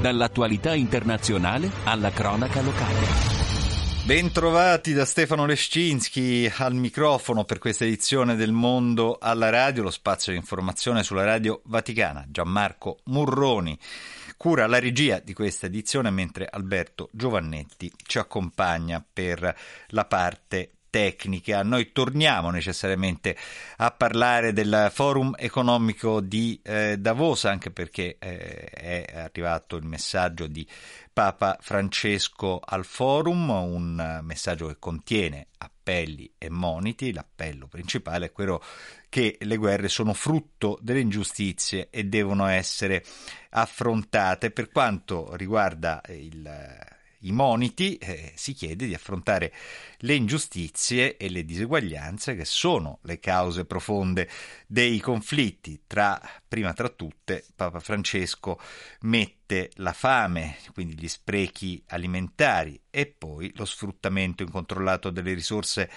Dall'attualità internazionale alla cronaca locale. Bentrovati da Stefano Lescinski al microfono per questa edizione del Mondo alla radio, lo spazio di informazione sulla radio vaticana. Gianmarco Murroni cura la regia di questa edizione mentre Alberto Giovannetti ci accompagna per la parte tecnica. Noi torniamo necessariamente a parlare del forum economico di eh, Davos, anche perché eh, è arrivato il messaggio di Papa Francesco al forum, un messaggio che contiene appelli e moniti. L'appello principale è quello che le guerre sono frutto delle ingiustizie e devono essere affrontate. Per quanto riguarda il i moniti, eh, si chiede di affrontare le ingiustizie e le diseguaglianze che sono le cause profonde dei conflitti. Tra, prima tra tutte, Papa Francesco mette la fame, quindi gli sprechi alimentari e poi lo sfruttamento incontrollato delle risorse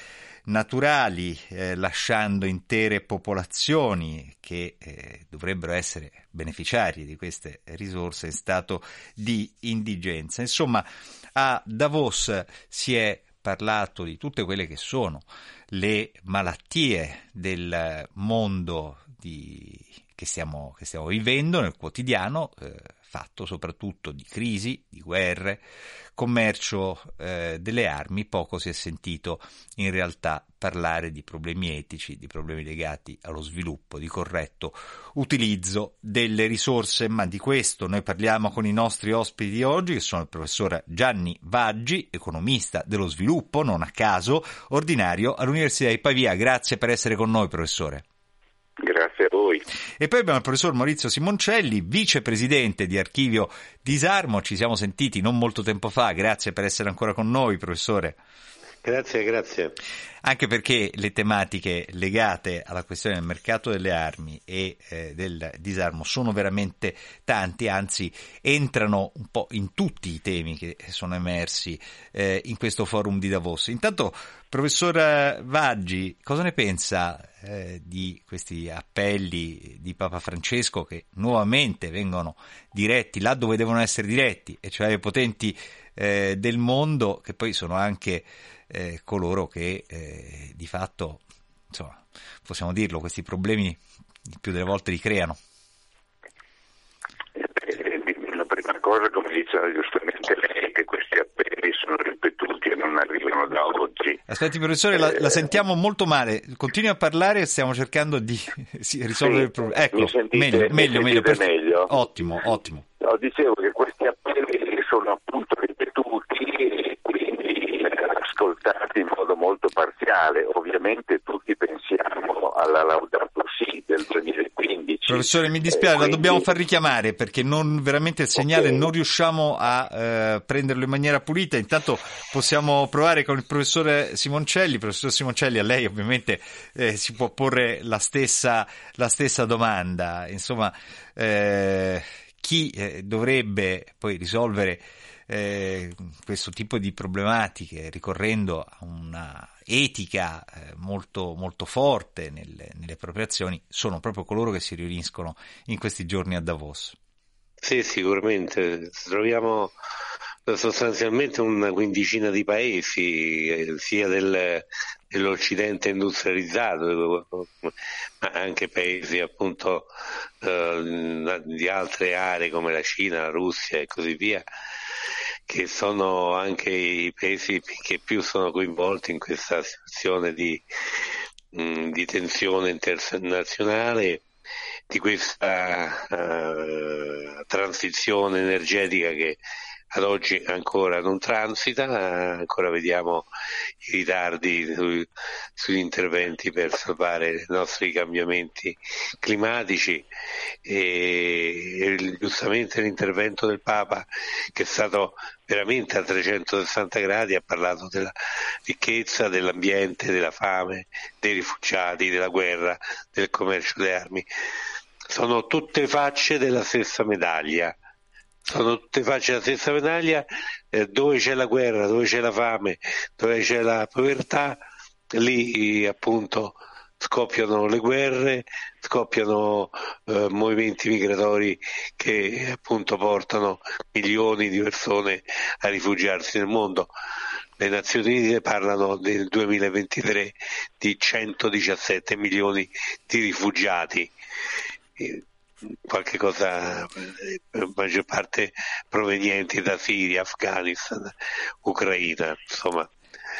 naturali, eh, lasciando intere popolazioni che eh, dovrebbero essere beneficiarie di queste risorse in stato di indigenza. Insomma, a Davos si è parlato di tutte quelle che sono le malattie del mondo di, che, stiamo, che, stiamo, vivendo nel quotidiano, eh, fatto soprattutto di crisi, di guerre, commercio eh, delle armi, poco si è sentito in realtà parlare di problemi etici, di problemi legati allo sviluppo, di corretto utilizzo delle risorse, ma di questo noi parliamo con i nostri ospiti di oggi, che sono il professor Gianni Vaggi, economista dello sviluppo, non a caso, ordinario all'Università di Pavia. Grazie per essere con noi, professore. Grazie voi. E poi abbiamo il professor Maurizio Simoncelli, vicepresidente di Archivio Disarmo. Ci siamo sentiti non molto tempo fa. Grazie per essere ancora con noi, professore. Grazie, grazie. Anche perché le tematiche legate alla questione del mercato delle armi e eh, del disarmo sono veramente tanti, anzi entrano un po' in tutti i temi che sono emersi eh, in questo forum di Davos. Intanto, professor Vaggi, cosa ne pensa eh, di questi appelli di Papa Francesco che nuovamente vengono diretti là dove devono essere diretti, e cioè ai potenti eh, del mondo, che poi sono anche eh, coloro che eh, di fatto, insomma, possiamo dirlo, questi problemi più delle volte li creano. Eh, la prima cosa, come diceva giustamente lei, che questi appelli sono ripetuti e non arrivano da oggi. Aspetti professore, la, la, sentiamo molto male, continui a parlare e stiamo cercando di sì, risolvere sì, il problema. Ecco, sentite, meglio, meglio, meglio, per... meglio. Ottimo, ottimo. No, dicevo che questi appelli sono appunto ripetuti e quindi ascoltati in modo molto parziale. Ovviamente tutti pensiamo alla Laudato Si del 2015. Professore, mi dispiace, eh, quindi... la dobbiamo far richiamare perché non, veramente il segnale okay. non riusciamo a eh, prenderlo in maniera pulita. Intanto possiamo provare con il professore Simoncelli. Professor Simoncelli, a lei ovviamente eh, si può porre la stessa, la stessa domanda. Insomma, eh, chi eh, dovrebbe poi risolvere eh, questo tipo di problematiche ricorrendo a una etica eh, molto, molto forte nelle, nelle proprie azioni sono proprio coloro che si riuniscono in questi giorni a Davos. Sì, sicuramente. Troviamo sostanzialmente una quindicina di paesi, eh, sia del, dell'Occidente industrializzato, ma anche paesi appunto eh, di altre aree come la Cina, la Russia e così via, che sono anche i paesi che più sono coinvolti in questa situazione di, mh, di tensione internazionale, di questa uh, transizione energetica che ad oggi ancora non transita, ancora vediamo i ritardi sui, sugli interventi per salvare i nostri cambiamenti climatici e, e giustamente l'intervento del Papa che è stato veramente a 360 gradi ha parlato della ricchezza, dell'ambiente, della fame, dei rifugiati, della guerra, del commercio delle armi. Sono tutte facce della stessa medaglia sono tutte facce della stessa medaglia, eh, dove c'è la guerra, dove c'è la fame, dove c'è la povertà, lì appunto scoppiano le guerre, scoppiano eh, movimenti migratori che appunto portano milioni di persone a rifugiarsi nel mondo. Le Nazioni Unite parlano nel 2023 di 117 milioni di rifugiati qualche cosa, per eh, maggior parte provenienti da Siria, Afghanistan, Ucraina, insomma.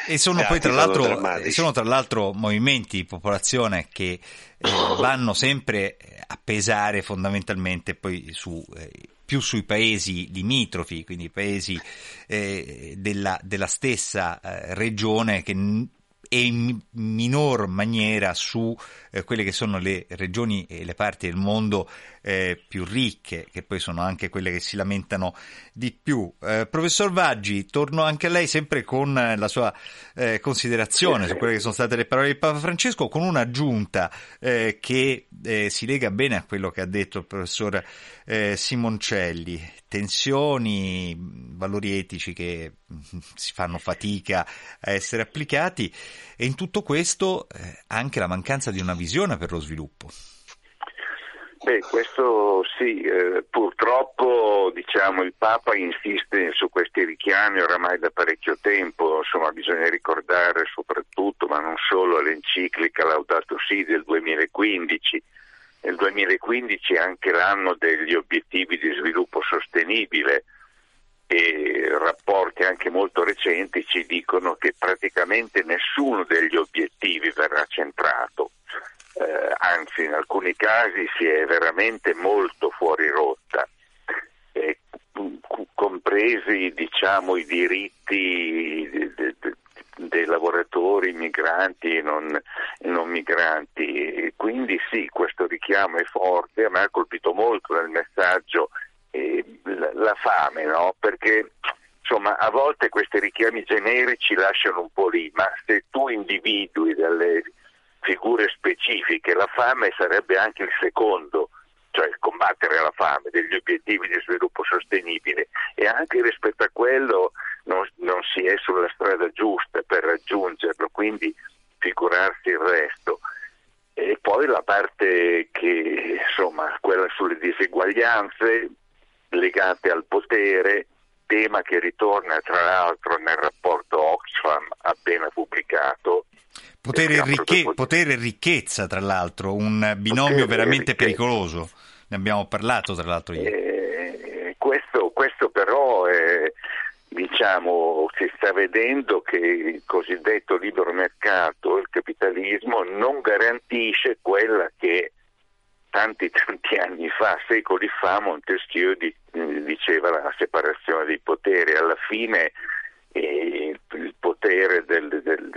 E sono poi tra l'altro, sono tra l'altro, movimenti di popolazione che eh, vanno sempre a pesare fondamentalmente poi su, eh, più sui paesi limitrofi, quindi paesi eh, della, della, stessa regione che e in minor maniera su eh, quelle che sono le regioni e le parti del mondo eh, più ricche, che poi sono anche quelle che si lamentano di più. Eh, professor Vaggi, torno anche a lei sempre con la sua eh, considerazione su quelle che sono state le parole di Papa Francesco, con un'aggiunta eh, che eh, si lega bene a quello che ha detto il professor Simoncelli. Tensioni, valori etici che si fanno fatica a essere applicati e in tutto questo anche la mancanza di una visione per lo sviluppo. Beh, questo sì, eh, purtroppo diciamo, il Papa insiste su questi richiami oramai da parecchio tempo, insomma bisogna ricordare soprattutto, ma non solo, l'enciclica Laudato Si del 2015. Nel 2015 è anche l'anno degli obiettivi di sviluppo sostenibile e rapporti anche molto recenti ci dicono che praticamente nessuno degli obiettivi verrà centrato. Eh, anzi in alcuni casi si è veramente molto fuori rotta, eh, compresi diciamo, i diritti dei lavoratori migranti e non, non, migranti. Quindi sì, questo richiamo è forte, a me ha colpito molto nel messaggio eh, la, fame, no? perché insomma a volte questi richiami generici lasciano un po' lì, ma se tu individui delle figure specifiche. La fame sarebbe anche il secondo, cioè combattere la fame, degli obiettivi di sviluppo sostenibile e anche rispetto a quello non, non si è sulla strada giusta per raggiungerlo, quindi figurarsi il resto. E poi la parte che, insomma, quella sulle diseguaglianze legate al potere, tema che ritorna tra l'altro nel rapporto Oxfam appena pubblicato Potere e, ricche- potere e ricchezza, tra l'altro, un binomio veramente pericoloso. Ne abbiamo parlato, tra l'altro, ieri. Eh, questo, questo, però è, diciamo, si sta vedendo che il cosiddetto libero mercato, il capitalismo, non garantisce quella che tanti tanti anni fa, secoli fa, Montesquieu diceva la separazione dei poteri. Alla fine e il potere del, del,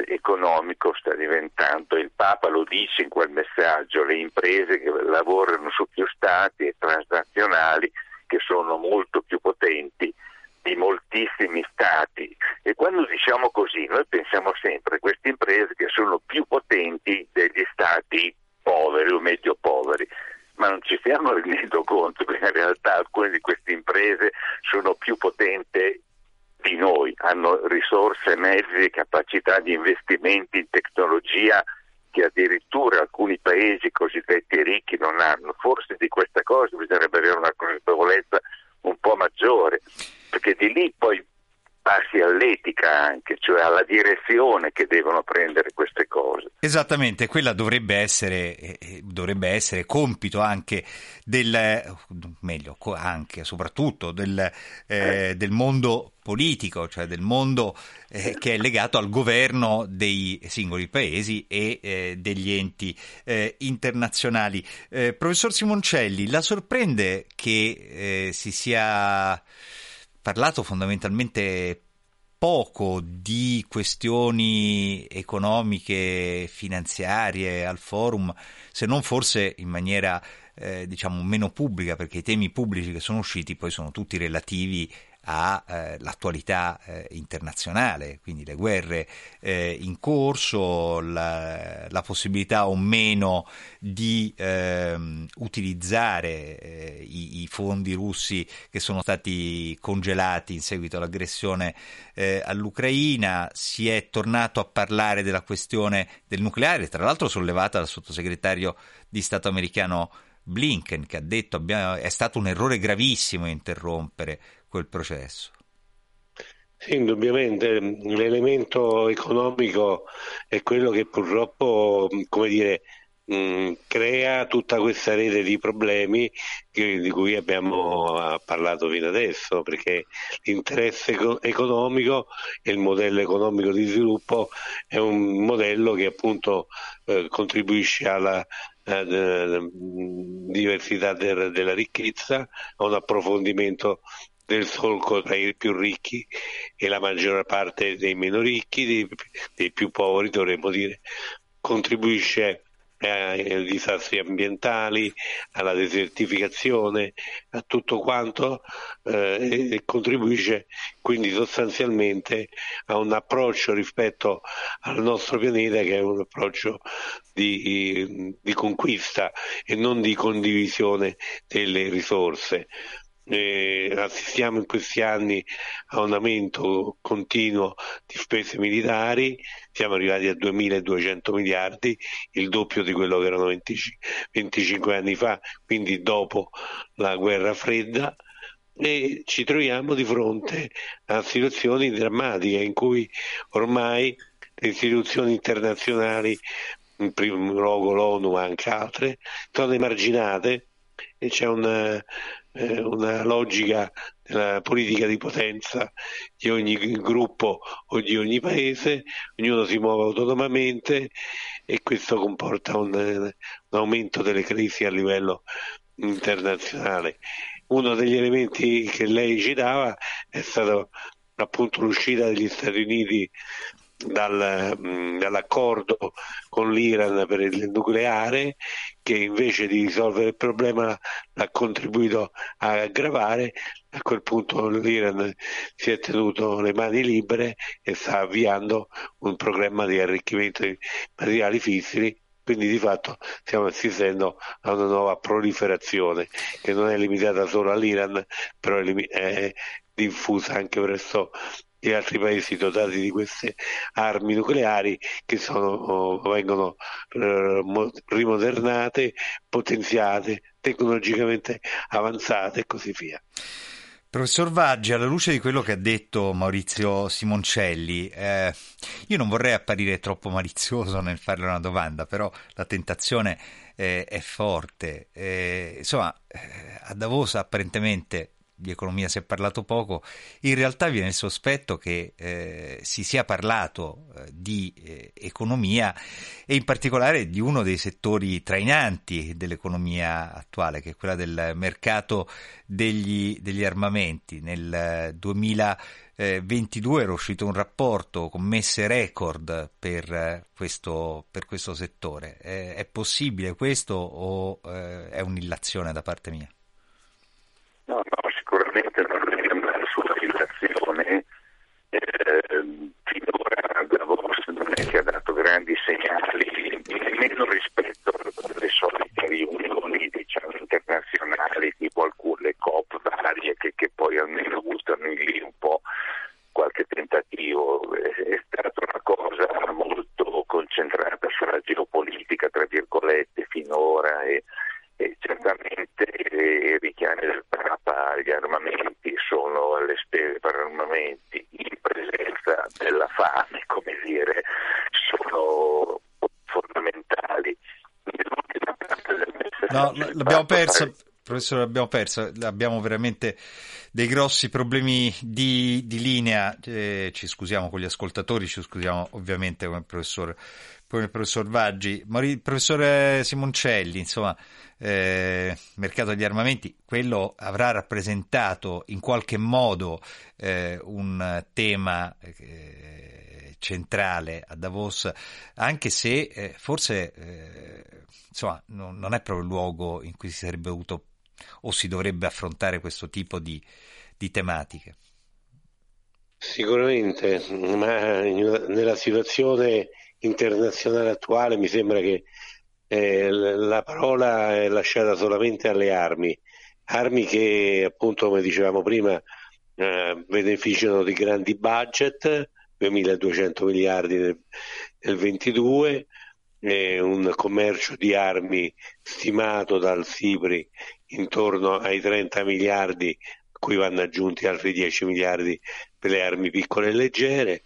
sta diventando, il Papa lo dice in quel messaggio, le imprese che lavorano su più stati e transnazionali che sono molto più potenti di moltissimi stati. E quando diciamo così noi pensiamo sempre a queste imprese che sono più potenti degli stati poveri o medio poveri ma non ci stiamo rendendo conto che in realtà alcune di queste imprese sono più potenti di noi, hanno risorse, mezzi capacità di investimenti in tecnologia che addirittura alcuni paesi cosiddetti ricchi non hanno. Forse di questa cosa bisognerebbe avere una consapevolezza un po' maggiore, perché di lì poi passi all'etica anche, cioè alla direzione che devono prendere queste cose. Esattamente, quella dovrebbe essere, eh, dovrebbe essere compito anche del, meglio, anche, soprattutto del, eh, del mondo politico, cioè del mondo eh, che è legato al governo dei singoli paesi e eh, degli enti eh, internazionali. Eh, professor Simoncelli, la sorprende che si sia parlato fondamentalmente poco di questioni economiche, finanziarie al forum, se non forse in maniera eh, diciamo meno pubblica, perché i temi pubblici che sono usciti poi sono tutti relativi all'attualità eh, eh, internazionale, quindi le guerre eh, in corso, la, la, possibilità o meno di ehm, utilizzare eh, i, i, fondi russi che sono stati congelati in seguito all'aggressione eh, all'Ucraina, si è tornato a parlare della questione del nucleare, tra l'altro sollevata dal sottosegretario di Stato americano Blinken che ha detto che è stato un errore gravissimo interrompere quel processo. Sì, indubbiamente l'elemento economico è quello che purtroppo, come dire, mh, crea tutta questa rete di problemi di cui abbiamo parlato fino adesso, perché l'interesse eco- economico e il modello economico di sviluppo è un modello che appunto eh, contribuisce alla eh, diversità de- della ricchezza, a un approfondimento del solco tra i più ricchi e la maggior parte dei meno ricchi, dei, dei più poveri dovremmo dire, contribuisce ai disastri ambientali, alla desertificazione, a tutto quanto eh, e contribuisce quindi sostanzialmente a un approccio rispetto al nostro pianeta che è un approccio di, di conquista e non di condivisione delle risorse eh, assistiamo in questi anni a un aumento continuo di spese militari, siamo arrivati a 2.200 miliardi, il doppio di quello che erano 25, 25 anni fa, quindi dopo la guerra fredda e ci troviamo di fronte a situazioni drammatiche in cui ormai le istituzioni internazionali, in primo luogo l'ONU ma anche altre, sono emarginate e c'è una, eh, una logica della politica di potenza di ogni gruppo o di ogni paese, ognuno si muove autonomamente e questo comporta un, un aumento delle crisi a livello internazionale. Uno degli elementi che lei citava è stato appunto l'uscita degli Stati Uniti dal, dall'accordo con l'Iran per il nucleare che invece di risolvere il problema ha contribuito a aggravare, a quel punto l'Iran si è tenuto le mani libere e sta avviando un programma di arricchimento di materiali fissili. Quindi di fatto stiamo assistendo a una nuova proliferazione che non è limitata solo all'Iran, però è diffusa anche presso gli altri paesi dotati di queste armi nucleari che sono, vengono eh, rimodernate, potenziate, tecnologicamente avanzate e così via. Professor Vaggi, alla luce di quello che ha detto Maurizio Simoncelli, eh, io non vorrei apparire troppo malizioso nel farle una domanda, però la tentazione eh, è forte. Eh, insomma, eh, a Davos apparentemente di economia si è parlato poco, in realtà viene il sospetto che eh, si sia parlato eh, di eh, economia e in particolare di uno dei settori trainanti dell'economia attuale, che è quella del mercato degli, degli armamenti. Nel 2022 era uscito un rapporto con messe record per questo, per questo settore. è possibile questo o eh, è un'illazione da parte mia? No, no, sicuramente non è una sua situazione. Eh, finora Davos non è che ha dato grandi segnali, nemmeno rispetto alle solite riunioni diciamo, internazionali, tipo alcune COP varie che, che poi almeno buttano in lì un po' qualche tentativo. È stata una cosa molto concentrata sulla geopolitica, tra virgolette, finora. E, e certamente i richiami del Papa agli armamenti sono alle spese per armamenti in presenza della fame, come dire, sono fondamentali. No, l'abbiamo perso, professore, l'abbiamo perso, abbiamo veramente dei grossi problemi di, di linea, eh, ci scusiamo con gli ascoltatori, ci scusiamo ovviamente con il professor con il professor Vaggi. Il professore Simoncelli, insomma, eh, mercato degli armamenti, quello avrà rappresentato in qualche modo eh, un tema eh, centrale a Davos, anche se eh, forse eh, insomma, non, non, è proprio il luogo in cui si sarebbe avuto o si dovrebbe affrontare questo tipo di, di tematiche. Sicuramente, ma nella situazione internazionale attuale mi sembra che eh, la parola è lasciata solamente alle armi, armi che appunto come dicevamo prima eh, beneficiano di grandi budget, 2200 miliardi nel, nel 22, eh, un commercio di armi stimato dal SIPRI intorno ai 30 miliardi, a cui vanno aggiunti altri 10 miliardi per le armi piccole e leggere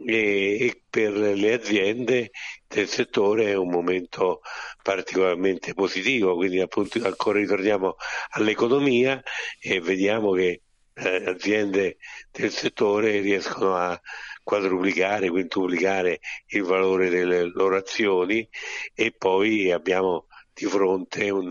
e per le aziende del settore è un momento particolarmente positivo, quindi appunto ancora ritorniamo all'economia e vediamo che eh, aziende del settore riescono a quadruplicare, quintuplicare il valore delle loro azioni e poi abbiamo di fronte un,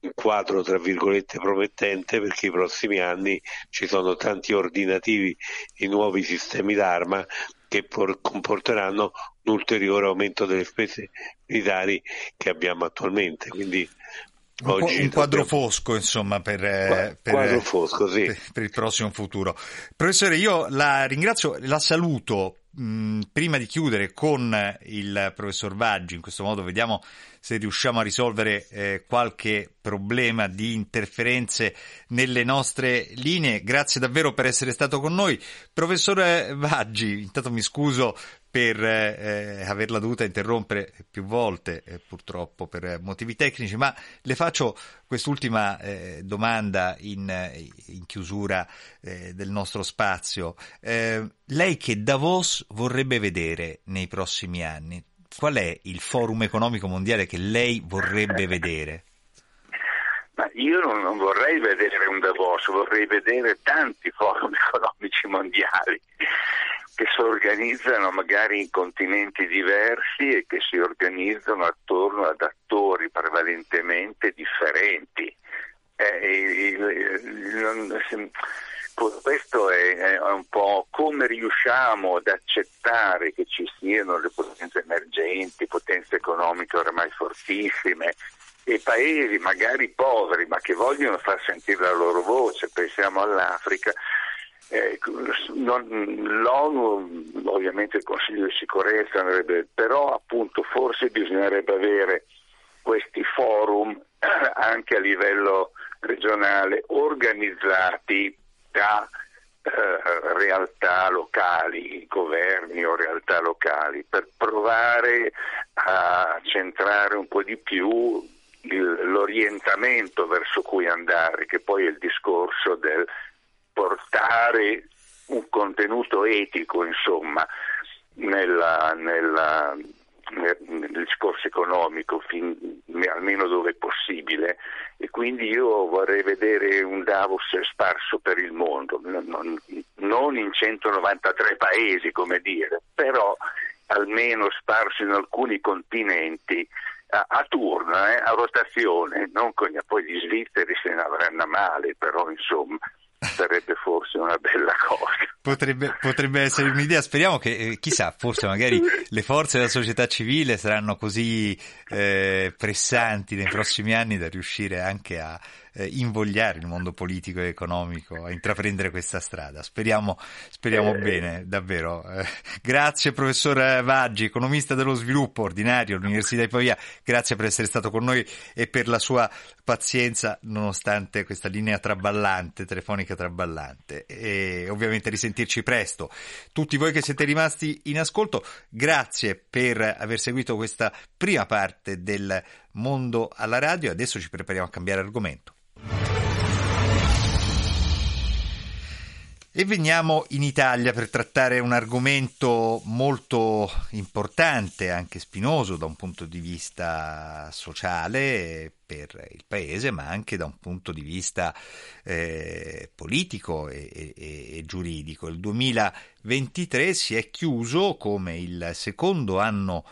un quadro tra virgolette promettente perché i prossimi anni ci sono tanti ordinativi di nuovi sistemi d'arma che por- comporteranno un ulteriore aumento delle spese militari che abbiamo attualmente. Quindi un, un quadro fosco, insomma, per, eh, per, fosco, sì. per, per, il prossimo futuro. Professore, io la ringrazio, la saluto. Mh, prima di chiudere con il professor Vaggi, in questo modo vediamo se riusciamo a risolvere eh, qualche problema di interferenze nelle nostre linee. Grazie davvero per essere stato con noi. Professore Vaggi, intanto mi scuso per eh, averla dovuta interrompere più volte, eh, purtroppo per motivi tecnici, ma le faccio quest'ultima eh, domanda in, in chiusura eh, del nostro spazio. Eh, lei che Davos vorrebbe vedere nei prossimi anni? Qual è il forum economico mondiale che lei vorrebbe vedere? Ma io non, non, vorrei vedere un Davos, vorrei vedere tanti forum economici mondiali che si organizzano magari in continenti diversi e che si organizzano attorno ad attori prevalentemente differenti. Eh, non, questo è, è, un po' come riusciamo ad accettare che ci siano le potenze emergenti, potenze economiche oramai fortissime e paesi magari poveri ma che vogliono far sentire la loro voce, pensiamo all'Africa, eh, L'ONU, ovviamente il Consiglio di sicurezza, andrebbe, però appunto forse bisognerebbe avere questi forum anche a livello regionale organizzati da eh, realtà locali, governi o realtà locali, per provare a centrare un po' di più il, l'orientamento verso cui andare, che poi è il discorso del portare un contenuto etico, insomma, nella, nella, nel discorso economico, fin, almeno dove è possibile. E quindi io vorrei vedere un Davos sparso per il mondo, non, non in 193 paesi, come dire, però almeno sparso in alcuni continenti a, a turno, eh, a rotazione, non con, poi gli svizzeri se ne avranno male, però insomma sarebbe forse una bella cosa. Potrebbe, potrebbe essere un'idea, speriamo che, eh, chissà, forse magari le forze della società civile saranno così eh, pressanti nei prossimi anni da riuscire anche a eh, invogliare il mondo politico e economico a intraprendere questa strada. Speriamo, speriamo eh. bene, davvero. Eh, grazie professor Vaggi, economista dello sviluppo ordinario all'Università di Pavia, grazie per essere stato con noi e per la sua pazienza nonostante questa linea traballante, telefonica traballante e ovviamente risentirci presto. Tutti voi che siete rimasti in ascolto, grazie per aver seguito questa prima parte del mondo alla radio. Adesso ci prepariamo a cambiare argomento. E veniamo in Italia per trattare un argomento molto importante, anche spinoso da un punto di vista sociale per il Paese, ma anche da un punto di vista eh, politico e, e, e giuridico. Il 2023 si è chiuso come il secondo anno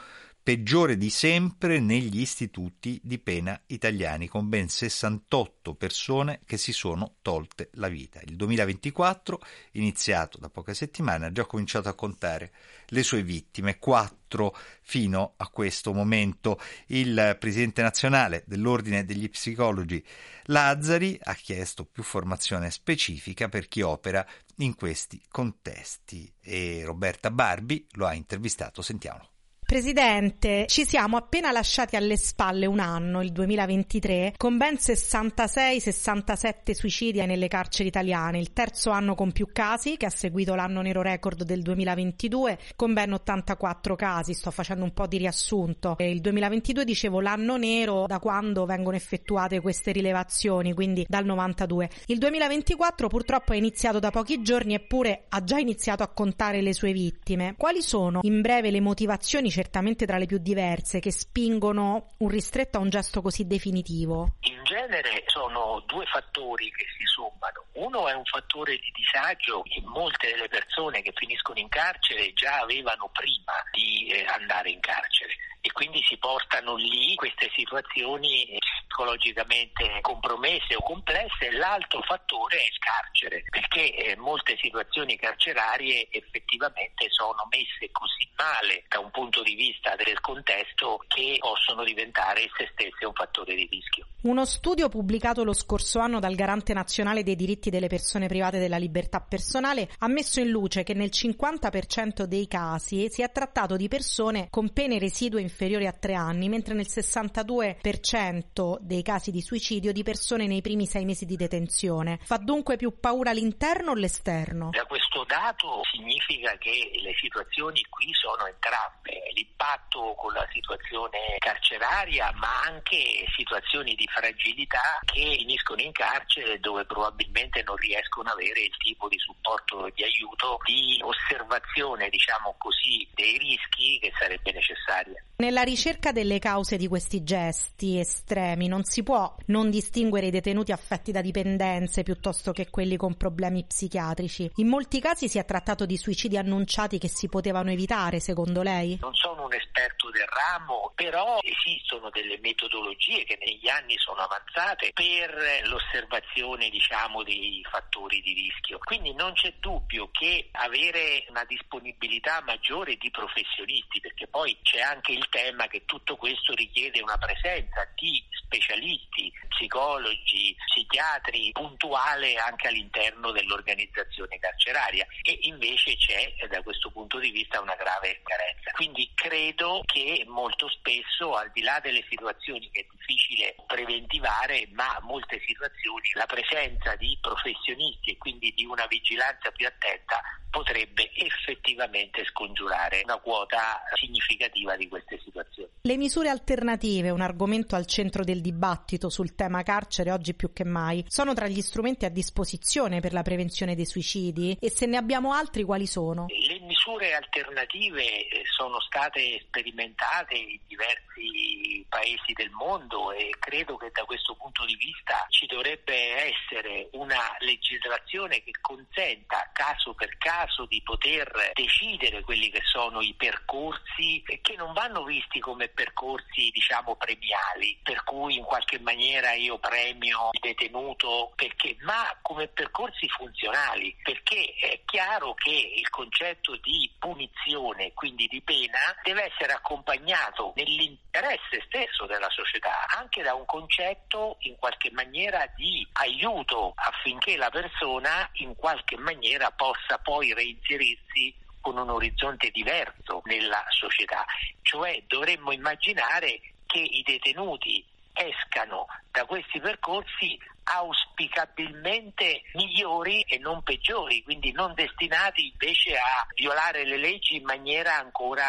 peggiore di sempre negli istituti di pena italiani, con ben 68 persone che si sono tolte la vita. Il 2024, iniziato da poche settimane, ha già cominciato a contare le sue vittime, quattro fino a questo momento. Il presidente nazionale dell'Ordine degli Psicologi Lazzari ha chiesto più formazione specifica per chi opera in questi contesti e Roberta Barbi lo ha intervistato, sentiamolo. Presidente, ci siamo appena lasciati alle spalle un anno, il 2023, con ben 66-67 suicidi nelle carceri italiane, il terzo anno con più casi, che ha seguito l'anno nero record del 2022, con ben 84 casi. Sto facendo un po' di riassunto. Il 2022, dicevo, l'anno nero da quando vengono effettuate queste rilevazioni, quindi dal 92. Il 2024 purtroppo è iniziato da pochi giorni eppure ha già iniziato a contare le sue vittime. Quali sono, in breve, le motivazioni certamente tra le più diverse, che spingono un ristretto a un gesto così definitivo? In genere sono due fattori che si sommano. Uno è un fattore di disagio che molte delle persone che finiscono in carcere già avevano prima di eh, andare in carcere e quindi si portano lì queste situazioni psicologicamente compromesse o complesse. L'altro fattore è il carcere, perché eh, molte situazioni carcerarie effettivamente sono messe così male da un punto di vista del contesto che possono diventare esse stesse un fattore di rischio. Uno studio pubblicato lo scorso anno dal Garante Nazionale dei diritti delle persone private della libertà personale ha messo in luce che nel 50% dei casi si è trattato di persone con pene residue inferiori a tre anni, mentre nel 62% dei casi di suicidio di persone nei primi sei mesi di detenzione. Fa dunque più paura l'interno o l'esterno? Da questo dato significa che le situazioni qui sono entrambe, l'impatto con la situazione carceraria ma anche situazioni di fragilità che finiscono in carcere dove probabilmente non riescono ad avere il tipo di supporto di aiuto, di osservazione diciamo così dei rischi che sarebbe necessaria. Nella ricerca delle cause di questi gesti estremi non si può non distinguere i detenuti affetti da dipendenze piuttosto che quelli con problemi psichiatrici. In molti casi si è trattato di suicidi annunciati che si potevano evitare, secondo lei? Non sono un esperto del ramo, però esistono delle metodologie che negli anni sono avanzate per l'osservazione, diciamo, dei fattori di rischio. Quindi non c'è dubbio che avere una disponibilità maggiore di professionisti, perché poi c'è anche il tema che tutto questo richiede una presenza di specialisti, psicologi, psichiatri puntuale anche all'interno dell'organizzazione carceraria e invece c'è da questo punto di vista una grave carenza. Quindi credo che molto spesso al di là delle situazioni che è difficile preventivare, ma molte situazioni la presenza di professionisti e quindi di una vigilanza più attenta potrebbe effettivamente scongiurare una quota significativa di queste situazioni. Le misure alternative, un argomento al centro del dibattito sul tema carcere oggi più che mai, sono tra gli strumenti a disposizione per la prevenzione dei suicidi e se ne abbiamo altri quali sono? Le misure alternative eh, sono state sperimentate in diversi paesi del mondo e credo che da questo punto di vista ci dovrebbe essere una legislazione che consenta caso per caso di poter decidere quelli che sono i percorsi che non vanno visti come percorsi diciamo premiali, per cui in qualche maniera io premio il detenuto perché, ma come percorsi funzionali, perché è chiaro che il concetto di punizione, quindi di pena, deve essere accompagnato nell'interesse stesso della società, anche da un concetto in qualche maniera di aiuto affinché la persona in qualche maniera possa poi reinserirsi con un orizzonte diverso nella società, cioè dovremmo immaginare che i detenuti escano da questi percorsi auspicabilmente migliori e non peggiori, quindi non destinati invece a violare le leggi in maniera ancora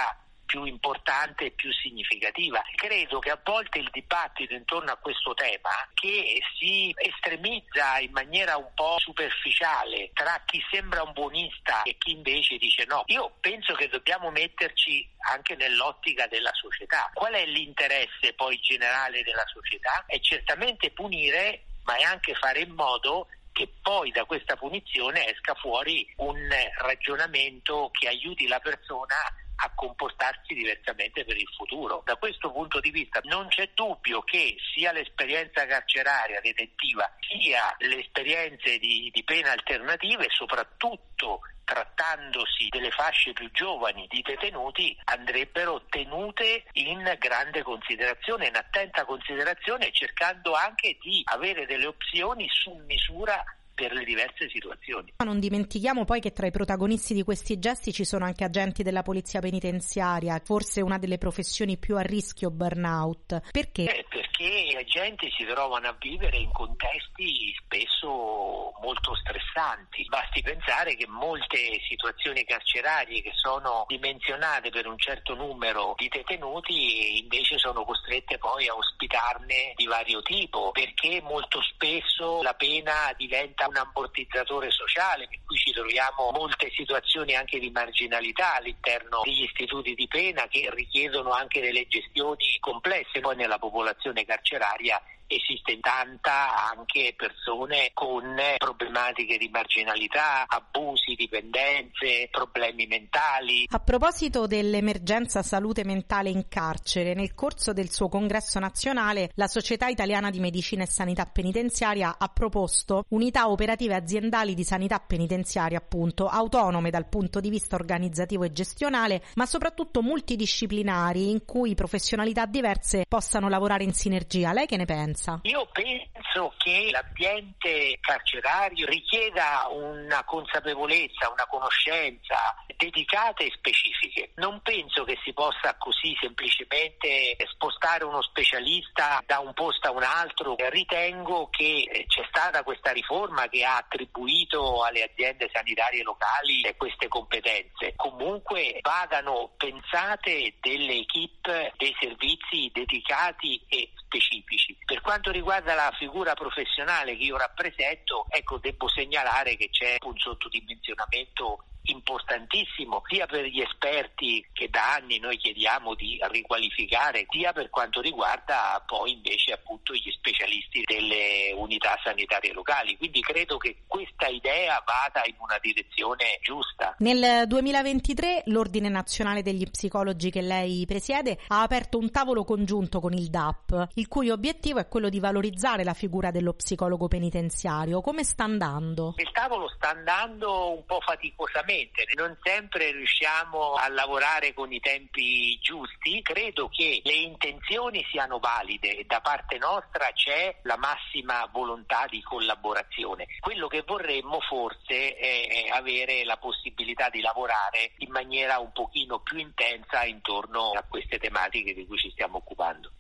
più importante e più significativa. Credo che a volte il dibattito intorno a questo tema, che si estremizza in maniera un po' superficiale tra chi sembra un buonista e chi invece dice no, io penso che dobbiamo metterci anche nell'ottica della società. Qual è l'interesse poi generale della società? È certamente punire, ma è anche fare in modo che poi da questa punizione esca fuori un ragionamento che aiuti la persona a comportarsi diversamente per il futuro. Da questo punto di vista non c'è dubbio che sia l'esperienza carceraria detentiva sia le esperienze di, di pena alternative, soprattutto trattandosi delle fasce più giovani di detenuti, andrebbero tenute in grande considerazione, in attenta considerazione, cercando anche di avere delle opzioni su misura per le diverse situazioni. Non dimentichiamo poi che tra i protagonisti di questi gesti ci sono anche agenti della polizia penitenziaria, forse una delle professioni più a rischio burnout. Perché? Eh, perché gli agenti si trovano a vivere in contesti spesso molto stressanti. Basti pensare che molte situazioni carcerarie che sono dimensionate per un certo numero di detenuti invece sono costrette poi a ospitarne di vario tipo, perché molto spesso la pena diventa un ammortizzatore sociale, per cui ci troviamo molte situazioni anche di marginalità all'interno degli istituti di pena che richiedono anche delle gestioni complesse poi nella popolazione carceraria esiste tanta anche persone con problematiche di marginalità, abusi, dipendenze, problemi mentali. A proposito dell'emergenza salute mentale in carcere, nel corso del suo congresso nazionale la Società Italiana di Medicina e Sanità Penitenziaria ha proposto unità operative aziendali di sanità penitenziaria appunto autonome dal punto di vista organizzativo e gestionale, ma soprattutto multidisciplinari in cui professionalità diverse possano lavorare in sinergia. Lei che ne pensa? Pensa? Io penso che l'ambiente carcerario richieda una consapevolezza, una conoscenza dedicate e specifiche. Non penso che si possa così semplicemente spostare uno specialista da un posto a un altro. Ritengo che c'è stata questa riforma che ha attribuito alle aziende sanitarie locali queste competenze. Comunque vadano pensate delle equip dei servizi dedicati e specifici. Per quanto riguarda la figura professionale che io rappresento, ecco, devo segnalare che c'è un sottodimensionamento importantissimo sia per gli esperti che da anni noi chiediamo di riqualificare, sia per quanto riguarda poi invece appunto gli specialisti delle unità sanitarie locali. Quindi credo che questa idea vada in una direzione giusta. Nel 2023 l'Ordine Nazionale degli Psicologi che lei presiede ha aperto un tavolo congiunto con il DAP, il cui obiettivo è quello di valorizzare la figura dello psicologo penitenziario. Come sta andando? Il tavolo sta andando un po' faticosamente Ovviamente non sempre riusciamo a lavorare con i tempi giusti, credo che le intenzioni siano valide e da parte nostra c'è la massima volontà di collaborazione. Quello che vorremmo forse è avere la possibilità di lavorare in maniera un pochino più intensa intorno a queste tematiche di cui ci stiamo occupando.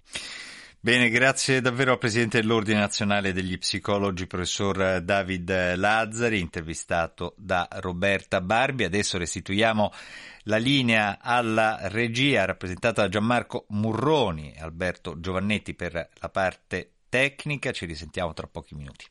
Bene, grazie davvero al Presidente dell'Ordine Nazionale degli Psicologi, professor David Lazzari, intervistato da Roberta Barbi. Adesso restituiamo la linea alla regia rappresentata da Gianmarco Murroni e Alberto Giovannetti per la parte tecnica. Ci risentiamo tra pochi minuti.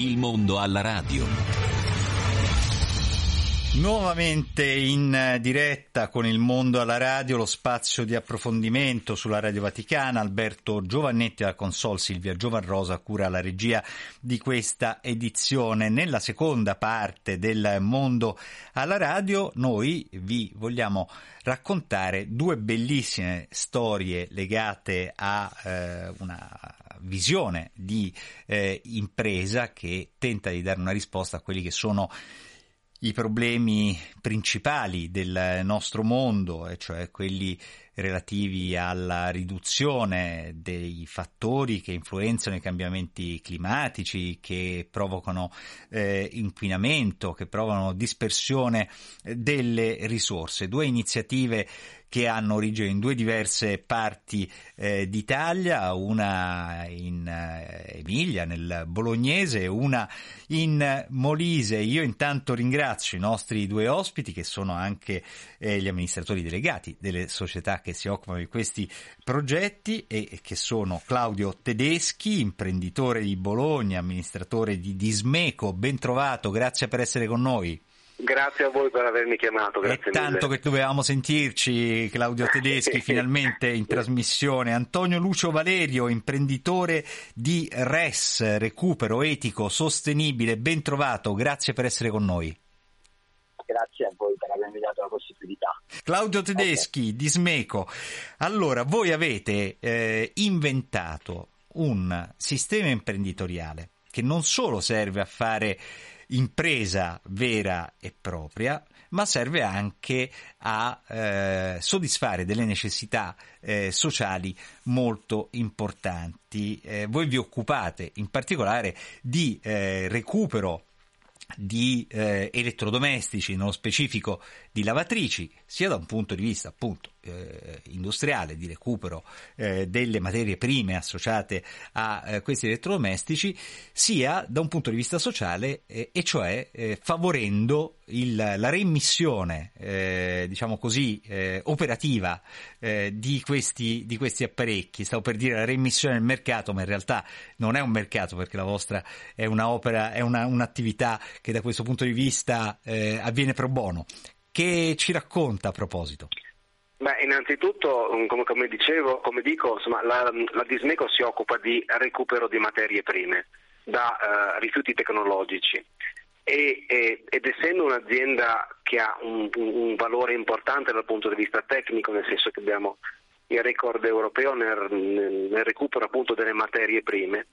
Il mondo alla radio. Nuovamente in diretta con il mondo alla radio, lo spazio di approfondimento sulla Radio Vaticana, Alberto Giovannetti alla console, Silvia Giovanrosa cura la regia di questa edizione. Nella seconda parte del mondo alla radio noi vi vogliamo raccontare due bellissime storie legate a eh, una visione di eh, impresa che tenta di dare una risposta a quelli che sono i problemi principali del nostro mondo, e cioè quelli relativi alla riduzione dei fattori che influenzano i cambiamenti climatici, che provocano eh, inquinamento, che provocano dispersione delle risorse. Due iniziative che hanno origine in due diverse parti eh, d'Italia, una in eh, Emilia, nel Bolognese, una in Molise. Io intanto ringrazio i nostri due ospiti che sono anche eh, gli amministratori delegati delle società che si occupano di questi progetti e che sono Claudio Tedeschi, imprenditore di Bologna, amministratore di Dismeco. Ben trovato, grazie per essere con noi. Grazie a voi per avermi chiamato. Grazie È tanto mille. che dovevamo sentirci, Claudio Tedeschi, finalmente in trasmissione. Antonio Lucio Valerio, imprenditore di RES, recupero etico sostenibile. Ben trovato, grazie per essere con noi. Grazie a voi per avermi dato la possibilità. Claudio Tedeschi okay. di Smeco. Allora, voi avete eh, inventato un sistema imprenditoriale che non solo serve a fare impresa vera e propria, ma serve anche a eh, soddisfare delle necessità eh, sociali molto importanti. Eh, voi vi occupate in particolare di eh, recupero di eh, elettrodomestici, nello specifico di lavatrici, sia da un punto di vista appunto eh, industriale di recupero eh, delle materie prime associate a eh, questi elettrodomestici, sia da un punto di vista sociale, eh, e cioè eh, favorendo il, la reimmissione, eh, diciamo così, operativa di questi, di, questi, apparecchi. Stavo per dire la reimmissione nel mercato, ma in realtà non è un mercato perché la vostra è un'opera, è una, un'attività che da questo punto di vista avviene pro bono. Che ci racconta a proposito? Beh, innanzitutto, mm, come, come, dicevo, come dico, insomma, la, la, Dismeco si occupa di recupero di materie prime da uh, rifiuti tecnologici e, e, ed essendo un'azienda che ha un, un, valore importante dal punto di vista tecnico, nel senso che abbiamo il record europeo nel, nel recupero appunto delle materie prime,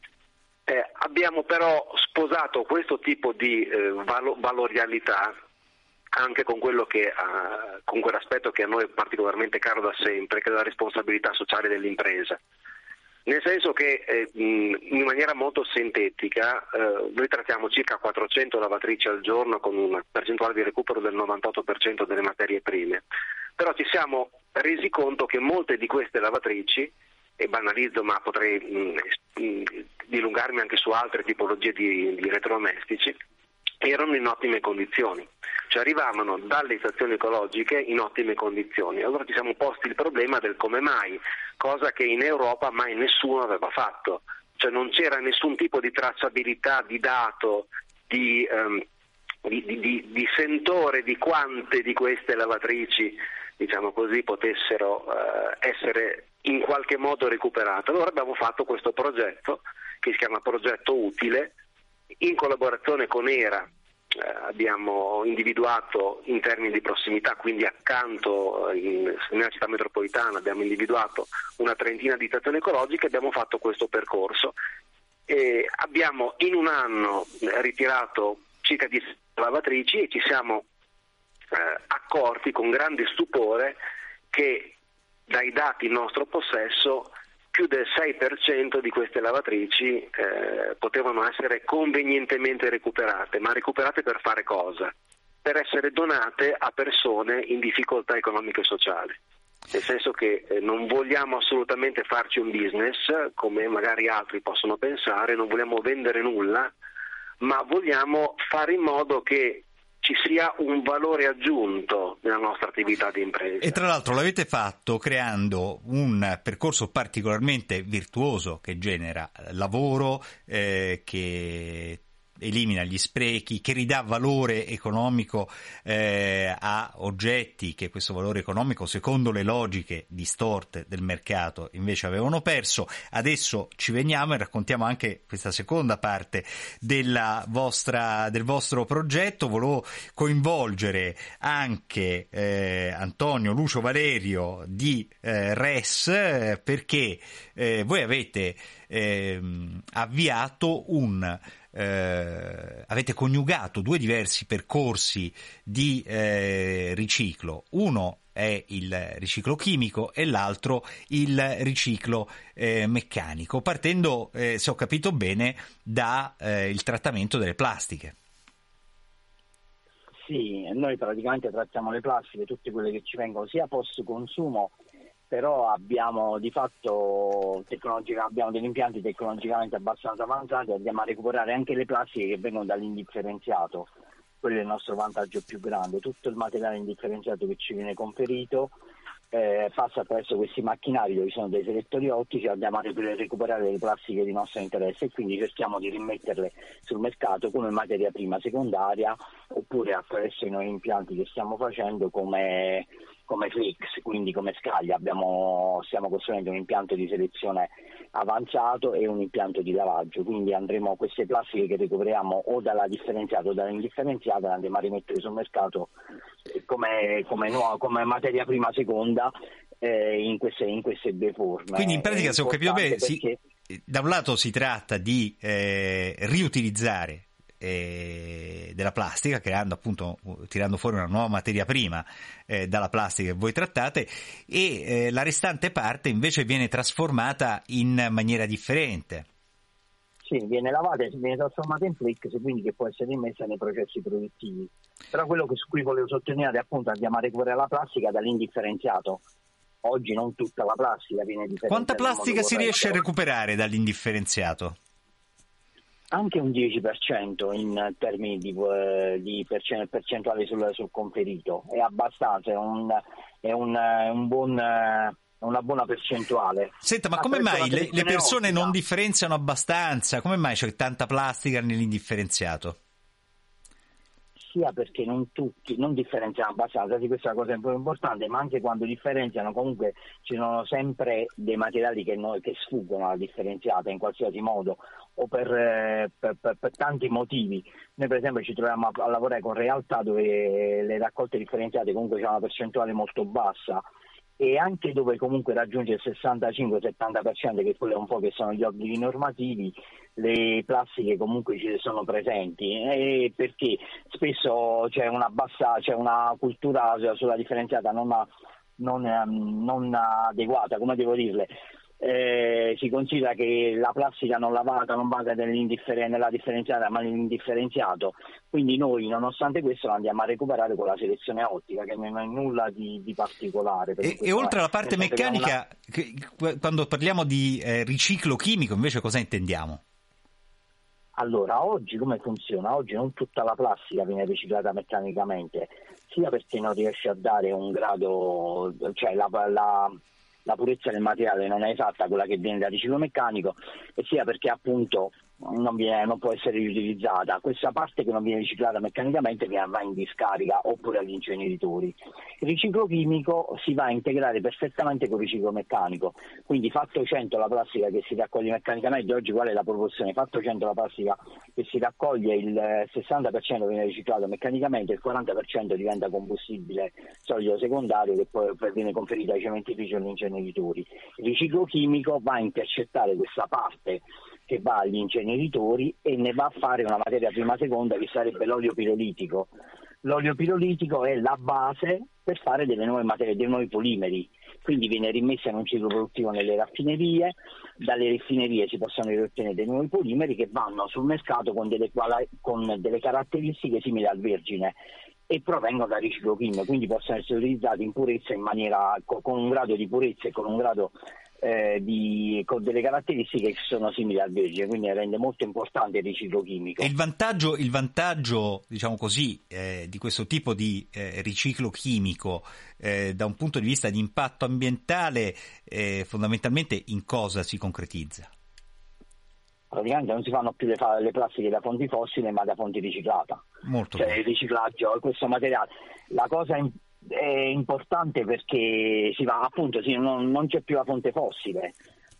eh, abbiamo però sposato questo tipo di eh, valo, valorialità anche con, che, uh, con quell'aspetto che a noi è particolarmente caro da sempre, che è la responsabilità sociale dell'impresa. Nel senso che eh, in maniera molto sintetica eh, noi trattiamo circa 400 lavatrici al giorno con una percentuale di recupero del 98% delle materie prime, però ci siamo resi conto che molte di queste lavatrici, e banalizzo ma potrei mh, mh, dilungarmi anche su altre tipologie di, di elettrodomestici, erano in ottime condizioni, cioè arrivavano dalle stazioni ecologiche in ottime condizioni. Allora ci siamo posti il problema del come mai, cosa che in Europa mai nessuno aveva fatto, cioè non c'era nessun tipo di tracciabilità di dato, di, um, di, di, di sentore di quante di queste lavatrici diciamo così, potessero uh, essere in qualche modo recuperate. Allora abbiamo fatto questo progetto che si chiama Progetto Utile, in collaborazione con ERA eh, abbiamo individuato in termini di prossimità, quindi accanto eh, in, nella città metropolitana abbiamo individuato una trentina di stazioni ecologiche e abbiamo fatto questo percorso. E abbiamo in un anno ritirato circa 10 lavatrici e ci siamo eh, accorti con grande stupore che dai dati in nostro possesso più del 6% di queste lavatrici eh, potevano essere convenientemente recuperate, ma recuperate per fare cosa? Per essere donate a persone in difficoltà economiche e sociali. Nel senso che eh, non vogliamo assolutamente farci un business, come magari altri possono pensare, non vogliamo vendere nulla, ma vogliamo fare in modo che ci sia un valore aggiunto nella nostra attività di impresa. E tra l'altro l'avete fatto creando un percorso particolarmente virtuoso che genera lavoro, eh, che elimina gli sprechi, che ridà valore economico eh, a oggetti che questo valore economico, secondo le logiche distorte del mercato, invece avevano perso. Adesso ci veniamo e raccontiamo anche questa seconda parte vostra, del vostro progetto. Volevo coinvolgere anche eh, Antonio Lucio Valerio di eh, RES perché eh, voi avete ehm, avviato un eh, avete coniugato due diversi percorsi di eh, riciclo. Uno è il riciclo chimico e l'altro il riciclo eh, meccanico, partendo, eh, se ho capito bene, dal eh, trattamento delle plastiche. Sì, noi praticamente trattiamo le plastiche, tutte quelle che ci vengono sia post consumo però abbiamo di fatto abbiamo degli impianti tecnologicamente abbastanza avanzati, andiamo a recuperare anche le plastiche che vengono dall'indifferenziato, quello è il nostro vantaggio più grande, tutto il materiale indifferenziato che ci viene conferito eh, passa attraverso questi macchinari dove ci sono dei selettori ottici, andiamo a recuperare le plastiche di nostro interesse e quindi cerchiamo di rimetterle sul mercato come materia prima secondaria oppure attraverso i nuovi impianti che stiamo facendo come come Flix, quindi come scaglia. Abbiamo, stiamo costruendo un impianto di selezione avanzato e un impianto di lavaggio, quindi andremo queste plastiche che recuperiamo o dalla differenziata o dall'indifferenziata andremo a rimettere sul mercato come, come, nuova, come materia prima seconda eh, in, queste, in, queste, due forme. Quindi in pratica, se ho capito bene, si, da un lato si tratta di eh, riutilizzare eh, della plastica, creando appunto, tirando fuori una nuova materia prima eh, dalla plastica che voi trattate e eh, la restante parte invece viene trasformata in maniera differente. Sì, viene lavata e viene trasformata in flix, quindi che può essere immessa nei processi produttivi. Però quello che su cui volevo sottolineare è appunto andiamo a recuperare la plastica dall'indifferenziato. Oggi non tutta la plastica viene differenziata. Quanta plastica si riesce a recuperare dall'indifferenziato? Anche un 10% in termini di, eh, di percentuale sul, sul, conferito, è abbastanza, è un, è un, è un buon una buona percentuale. Senta, ma come mai le, le, persone non differenziano abbastanza? Come mai c'è tanta plastica nell'indifferenziato? sia perché non tutti non differenziano abbastanza, sì, questa è una cosa importante, ma anche quando differenziano comunque ci sono sempre dei materiali che, noi, che sfuggono alla differenziata in qualsiasi modo o per, eh, per, per, per, tanti motivi. Noi per esempio ci troviamo a, a lavorare con realtà dove le raccolte differenziate comunque c'è una percentuale molto bassa e anche dove comunque raggiunge il 65-70% che quello è un po' che sono gli obblighi normativi le plastiche comunque ci sono presenti eh, perché spesso c'è una bassa c'è una cultura sulla differenziata non, non, ehm, non adeguata come devo dirle eh, si considera che la plastica non lavata non va nella differenziata ma nell'indifferenziato quindi noi nonostante questo la andiamo a recuperare con la selezione ottica che non è nulla di, di particolare e, e oltre alla parte meccanica una... quando parliamo di eh, riciclo chimico invece cosa intendiamo? Allora, oggi come funziona? Oggi non tutta la plastica viene riciclata meccanicamente, sia perché non riesce a dare un grado, cioè la, la la purezza del materiale non è esatta quella che viene dal riciclo meccanico e sia perché appunto non, viene, non, può essere riutilizzata. Questa parte che non viene riciclata meccanicamente va in discarica oppure agli inceneritori. Il riciclo chimico si va a integrare perfettamente con il riciclo meccanico, quindi fatto 100 la plastica che si raccoglie meccanicamente, oggi qual è la proporzione? Fatto 100 la plastica che si raccoglie, il 60% viene riciclato meccanicamente, il 40% diventa combustibile solido secondario che poi viene conferito ai cementifici e agli inceneritori. Il riciclo chimico va a intercettare questa parte che va agli inceneritori e ne va a fare una materia prima seconda che sarebbe l'olio pirolitico. L'olio pirolitico è la base per fare delle nuove materie, dei nuovi polimeri, quindi viene rimessa in un ciclo produttivo nelle raffinerie, dalle raffinerie si possono ottenere dei nuovi polimeri che vanno sul mercato con delle, con delle caratteristiche simili al vergine e provengono da riciclo chimico, quindi possono essere utilizzati in purezza in maniera, con un grado di purezza e con un grado eh, di, con delle caratteristiche che sono simili al vergine, quindi rende molto importante il riciclo chimico. E il vantaggio, il vantaggio diciamo così, eh, di questo tipo di eh, riciclo chimico eh, da un punto di vista di impatto ambientale eh, fondamentalmente in cosa si concretizza? Praticamente non si fanno più le, le plastiche da fonti fossili ma da fonti riciclate. Molto cioè il riciclaggio di questo materiale. La cosa è importante perché si va appunto, sì, non, non c'è più la fonte fossile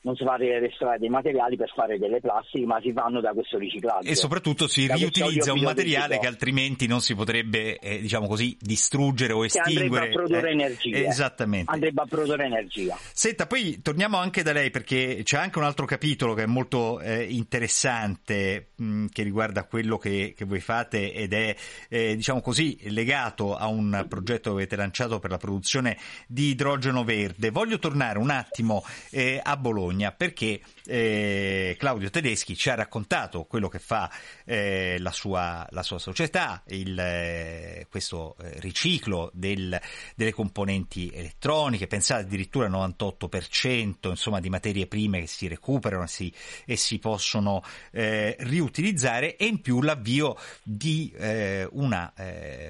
non si fa restaurare dei materiali per fare delle plastiche, ma si fanno da questo riciclaggio. E soprattutto si da riutilizza un materiale che altrimenti non si potrebbe, eh, diciamo così, distruggere o estinguere. Andrebbe a produrre eh, energia. Esattamente. Andrebbe a produrre energia. Senta, poi torniamo anche da lei perché c'è anche un altro capitolo che è molto eh, interessante mh, che riguarda quello che, che, voi fate ed è, eh, diciamo così, legato a un progetto che avete lanciato per la produzione di idrogeno verde. Voglio tornare un attimo eh, a Bologna Bologna perché eh, Claudio Tedeschi ci ha raccontato quello che fa eh, la, sua, la, sua, società, il, eh, questo eh, riciclo del, delle componenti elettroniche, pensate addirittura al 98% insomma, di materie prime che si recuperano si, e si possono eh, riutilizzare e in più l'avvio di eh, una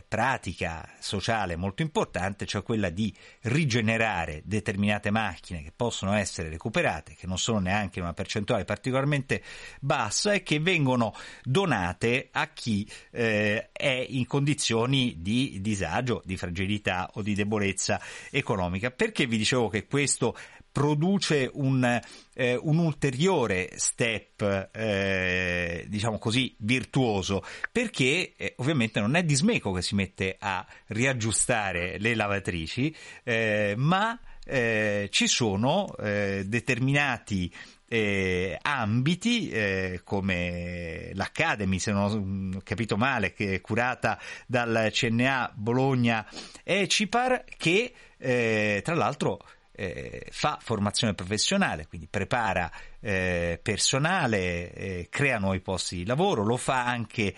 pratica sociale molto importante, cioè quella di rigenerare determinate macchine che possono essere recuperate, che non sono neanche una percentuale particolarmente bassa e che vengono donate a chi eh, è in condizioni di disagio, di fragilità o di debolezza economica. Perché vi dicevo che questo produce un, eh, un ulteriore step, eh, diciamo così, virtuoso, perché eh, ovviamente non è Dismeco che si mette a riaggiustare le lavatrici, eh, ma eh, ci sono eh, determinati eh, ambiti eh, come l'Academy, se non ho capito male, che è curata dal CNA Bologna e Cipar, che eh, tra l'altro eh, fa formazione professionale, quindi prepara eh, personale, eh, crea nuovi posti di lavoro, lo fa anche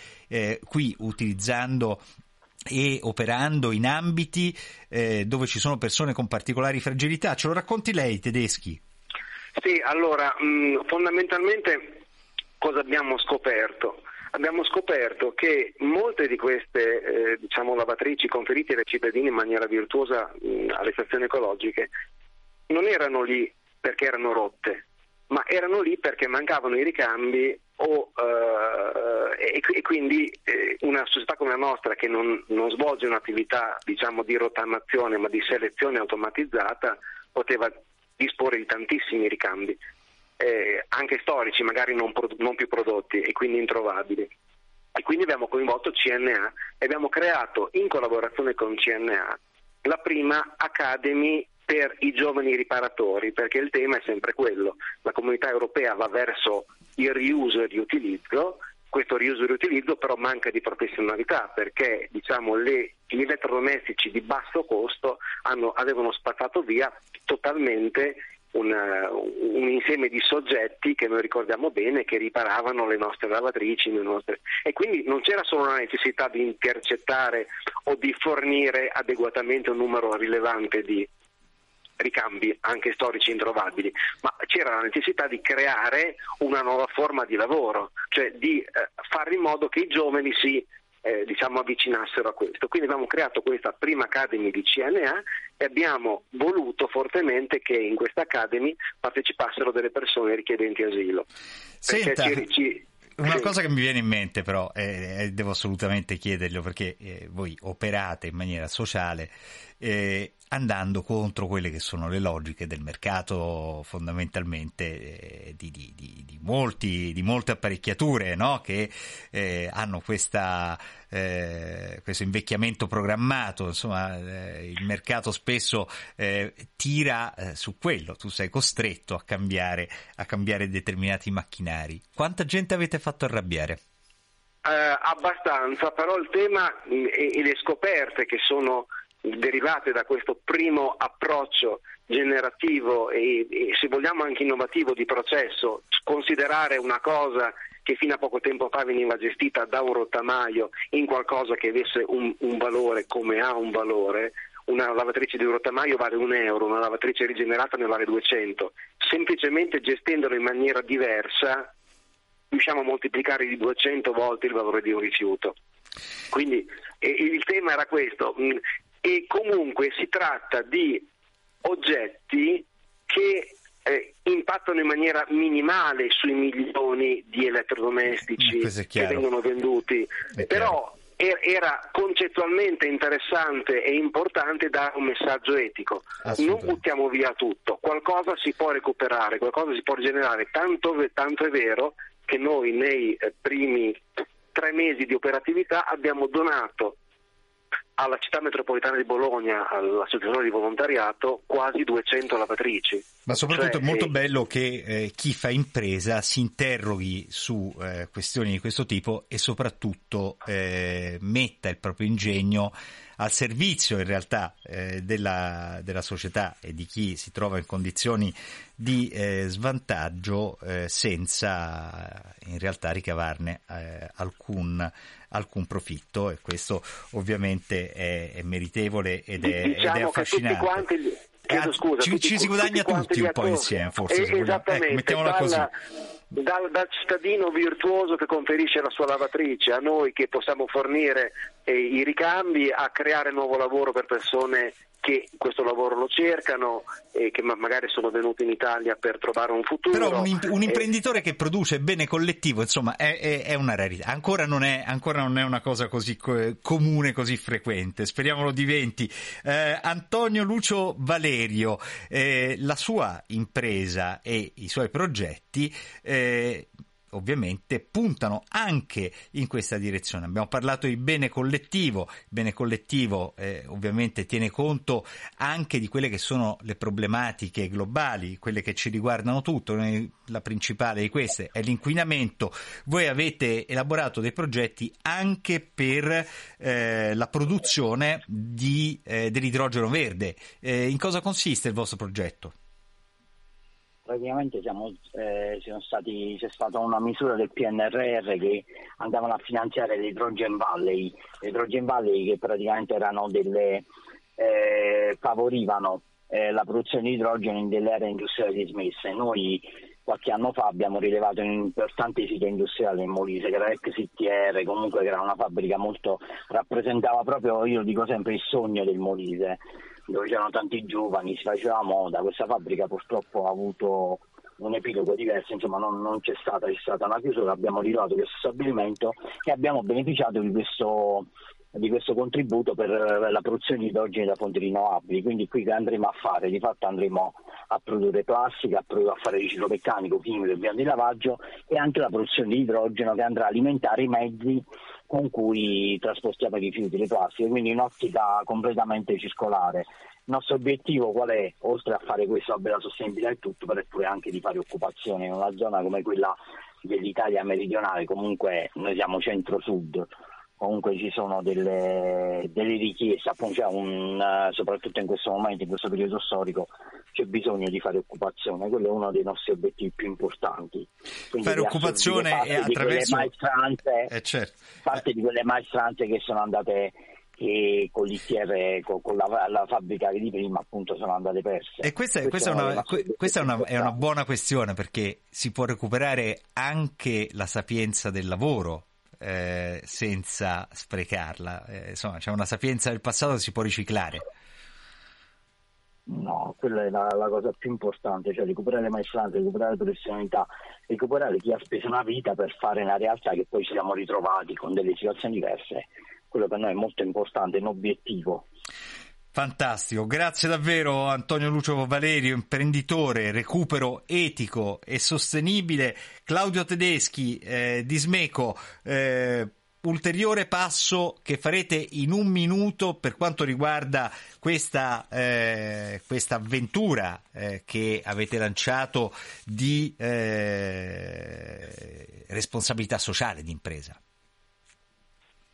qui utilizzando e operando in ambiti eh, dove ci sono persone con particolari fragilità. Ce lo racconti lei, Tedeschi? Sì, allora, mh, fondamentalmente cosa abbiamo scoperto? Abbiamo scoperto che molte di queste eh, diciamo, lavatrici conferite ai cittadini in maniera virtuosa mh, alle stazioni ecologiche non erano lì perché erano rotte, ma erano lì perché mancavano i ricambi o, eh, e, e, quindi eh, una società come la nostra che non, non svolge un'attività diciamo, di rottamazione ma di selezione automatizzata poteva disporre di tantissimi ricambi, eh, anche storici, magari non, pro- non più prodotti e quindi introvabili. E quindi abbiamo coinvolto CNA e abbiamo creato in collaborazione con CNA la prima Academy per i giovani riparatori, perché il tema è sempre quello. La comunità europea va verso il riuso e il riutilizzo, questo riuso e riutilizzo però manca di professionalità perché diciamo, le, gli elettrodomestici di basso costo hanno, avevano spazzato via totalmente un, un, insieme di soggetti che noi ricordiamo bene che riparavano le nostre lavatrici le nostre... e quindi non c'era solo la necessità di intercettare o di fornire adeguatamente un numero rilevante di, ricambi anche storici introvabili, ma c'era la necessità di creare una nuova forma di lavoro, cioè di eh, fare in modo che i giovani si eh, diciamo, avvicinassero a questo. Quindi abbiamo creato questa prima Academy di CNA e abbiamo voluto fortemente che in questa Academy partecipassero delle persone richiedenti asilo. Senta, ci, ci, una sì. cosa che mi viene in mente però, e devo assolutamente chiederlo perché eh, voi operate in maniera sociale, eh, andando contro quelle che sono le logiche del mercato fondamentalmente eh, di, di, di, di, molti, di molte apparecchiature no? che eh, hanno questa, eh, questo invecchiamento programmato, insomma eh, il mercato spesso eh, tira eh, su quello, tu sei costretto a cambiare, a cambiare determinati macchinari. Quanta gente avete fatto arrabbiare? abbastanza, però il tema e, e le scoperte che sono derivate da questo primo approccio generativo e, e, se vogliamo anche innovativo di processo, considerare una cosa che fino a poco tempo fa veniva gestita da un rottamaio in qualcosa che avesse un, un valore come ha un valore, una lavatrice di rottamaio vale un euro, una lavatrice rigenerata ne vale 200, semplicemente gestendolo in maniera diversa riusciamo a moltiplicare di 200 volte il valore di un rifiuto. Quindi eh, il tema era questo, e comunque si tratta di oggetti che eh, impattano in maniera minimale sui milioni di elettrodomestici che vengono venduti, però era concettualmente interessante e importante dare un messaggio etico. Non buttiamo via tutto, qualcosa si può recuperare, qualcosa si può rigenerare, tanto, tanto è vero che noi nei eh, primi tre mesi di operatività abbiamo donato alla città metropolitana di Bologna, all'associazione di volontariato, quasi 200 lavatrici. Ma soprattutto cioè, è molto bello che eh, chi fa impresa si interroghi su eh, questioni di questo tipo e soprattutto eh, metta il proprio ingegno al servizio in realtà eh, della, della, società e di chi si trova in condizioni di eh, svantaggio eh, senza in realtà ricavarne eh, alcun, alcun, profitto e questo ovviamente è, è meritevole ed è, diciamo ed è affascinante. Quanti, chiedo scusa, ci, tutti, ci si guadagna tutti, tutti un po' insieme forse. Eh, esattamente, ecco, mettiamola così. Dalla, dal, dal, cittadino virtuoso che conferisce la sua lavatrice a noi che possiamo fornire eh, i ricambi a creare nuovo lavoro per persone che questo lavoro lo cercano e che ma- magari sono venuti in Italia per trovare un futuro. Però un, imp- un imprenditore e... che produce bene collettivo, insomma, è, è, è una rarità. Ancora non è, ancora non è, una cosa così co- comune, così frequente. Speriamo lo diventi. Eh, Antonio Lucio Valerio, eh, la sua impresa e i suoi progetti eh, ovviamente puntano anche in questa direzione. Abbiamo parlato di bene collettivo, il bene collettivo eh, ovviamente tiene conto anche di quelle che sono le problematiche globali, quelle che ci riguardano tutto, la principale di queste è l'inquinamento. Voi avete elaborato dei progetti anche per eh, la produzione di, eh, dell'idrogeno verde. Eh, in cosa consiste il vostro progetto? Praticamente siamo, eh, stati, c'è stata una misura del PNRR che andavano a finanziare le Hydrogen Valley, le Hydrogen Valley che praticamente delle, eh, favorivano eh, la produzione di idrogeno in delle aree industriali dismesse. Noi qualche anno fa abbiamo rilevato un importante sito industriale in Molise che era l'ex CTR, comunque che era una fabbrica molto rappresentava proprio, io dico sempre, il sogno del Molise dove c'erano tanti giovani, si faceva moda, questa fabbrica purtroppo ha avuto un epilogo diverso, insomma non, non c'è stata, c'è stata una chiusura, abbiamo ritrovato questo stabilimento e abbiamo beneficiato di questo, di questo contributo per la produzione di idrogeni da fonti rinnovabili, quindi qui che andremo a fare? Di fatto andremo a produrre plastica, a, produrre, a fare riciclo meccanico, chimico, impianti di lavaggio e anche la produzione di idrogeno che andrà a alimentare i mezzi con cui trasportiamo i rifiuti, le plastiche, quindi in ottica completamente circolare. Il nostro obiettivo qual è? Oltre a fare questo, vabbè, la sostenibilità e tutto, però è pure anche di fare occupazione in una zona come quella dell'Italia meridionale, comunque noi siamo centro-sud, comunque ci sono delle, delle richieste, appunto, un, soprattutto in questo momento, in questo periodo storico, c'è bisogno di fare occupazione, quello è uno dei nostri obiettivi più importanti. Quindi fare occupazione e attraverso... eh, certo. parte di quelle maestranze che sono andate che con l'ITR, con, con la, la, fabbrica di prima appunto sono andate perse. E questa, questa, è, una, questa è, una, è, una, buona questione perché si può recuperare anche la sapienza del lavoro eh, senza sprecarla. Eh, insomma, c'è una sapienza del passato che si può riciclare. No, quella è la, la, cosa più importante, cioè recuperare le maestranze, recuperare le professionalità, recuperare chi ha speso una vita per fare una realtà che poi ci siamo ritrovati con delle situazioni diverse. Quello per noi è molto importante, è un obiettivo. Fantastico, grazie davvero Antonio Lucio Valerio, imprenditore, recupero etico e sostenibile, Claudio Tedeschi eh, di Smeco, eh, ulteriore passo che farete in un minuto per quanto riguarda questa, eh, avventura eh, che avete lanciato di eh, responsabilità sociale di impresa.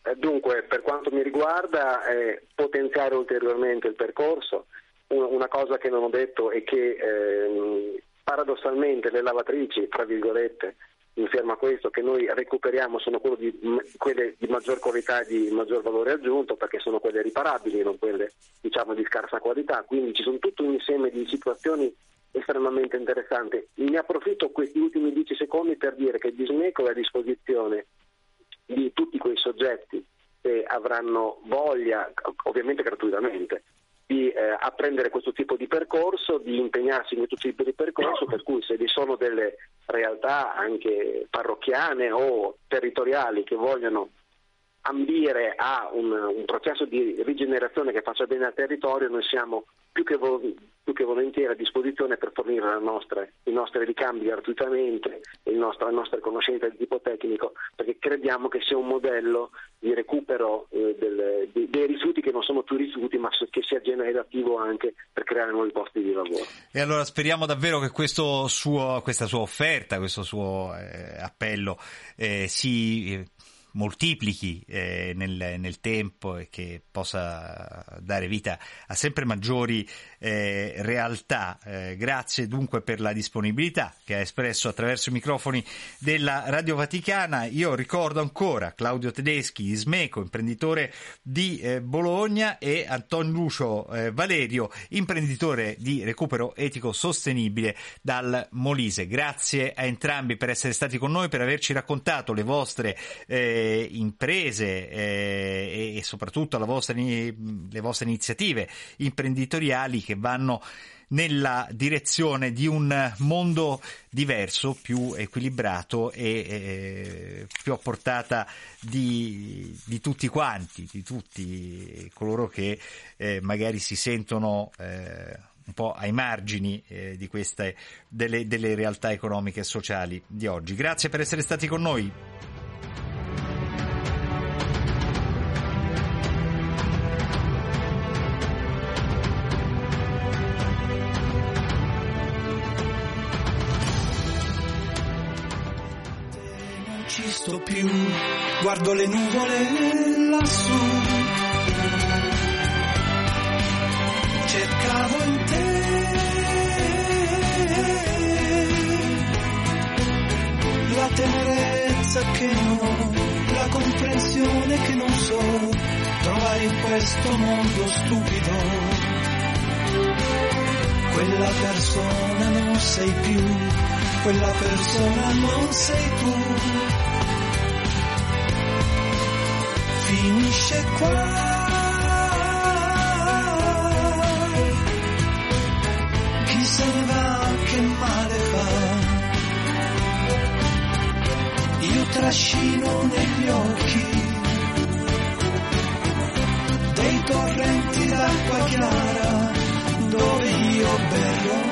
Eh, dunque, per quanto mi riguarda, eh, potenziare ulteriormente il percorso. Una cosa che non ho detto è che ehm, paradossalmente le lavatrici, tra virgolette, insieme a questo che noi recuperiamo sono di, quelle di maggior qualità e di maggior valore aggiunto perché sono quelle riparabili, non quelle diciamo di scarsa qualità, quindi ci sono tutto un insieme di situazioni estremamente interessanti. Ne approfitto questi ultimi dieci secondi per dire che Dismeco è a disposizione di tutti quei soggetti che avranno voglia, ovviamente gratuitamente, di eh, apprendere questo tipo di percorso, di impegnarsi in questo tipo di percorso, per cui se vi sono delle realtà anche parrocchiane o territoriali che vogliono ambire a un, un, processo di rigenerazione che faccia bene al territorio, noi siamo più che, vo- più che volentieri a disposizione per fornire nostre, i nostri ricambi gratuitamente nostro, la nostra conoscenza di tipo tecnico, perché crediamo che sia un modello di recupero eh, del, di, dei rifiuti che non sono più rifiuti, ma che sia generativo anche per creare nuovi posti di lavoro. E allora speriamo davvero che suo, questa sua offerta, questo suo eh, appello eh, si moltiplichi eh, nel, nel, tempo e che possa dare vita a sempre maggiori eh, realtà. Eh, grazie dunque per la disponibilità che ha espresso attraverso i microfoni della Radio Vaticana. Io ricordo ancora Claudio Tedeschi Smeco, imprenditore di eh, Bologna e Antonio Lucio eh, Valerio, imprenditore di recupero etico sostenibile dal Molise. Grazie a entrambi per essere stati con noi, per averci raccontato le vostre eh, imprese eh, e, soprattutto vostra, le vostre iniziative imprenditoriali che vanno nella direzione di un mondo diverso, più equilibrato e eh, più a portata di, di, tutti quanti, di tutti coloro che eh, magari si sentono eh, un po' ai margini eh, di queste delle, delle realtà economiche e sociali di oggi. Grazie per essere stati con noi. Sto più, guardo le nuvole lassù. Cercavo in te la tenerezza che non ho, la comprensione che non so trovare in questo mondo stupido. Quella persona non sei più, quella persona non sei tu. Finisce qua. Chi se ne va che male fa? Io trascino negli occhi dei torrenti d'acqua chiara dove io berrò.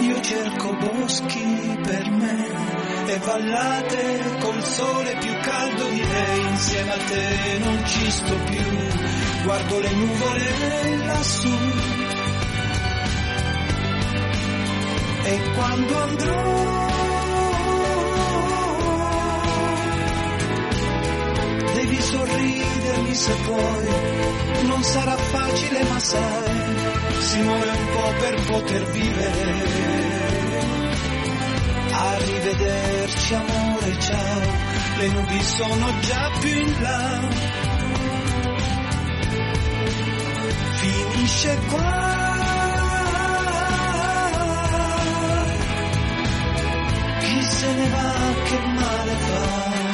Io cerco boschi per me e vallate col sole più caldo di lei, insieme a te non ci sto più, guardo le nuvole lassù. E quando andrò devi sorridermi se puoi, non sarà facile ma sai, si muore un po' per poter vivere Arrivederci amore, ciao, le nubi sono già più in là. Finisce qua. Chi se ne va che male fa?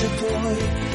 Sorridermi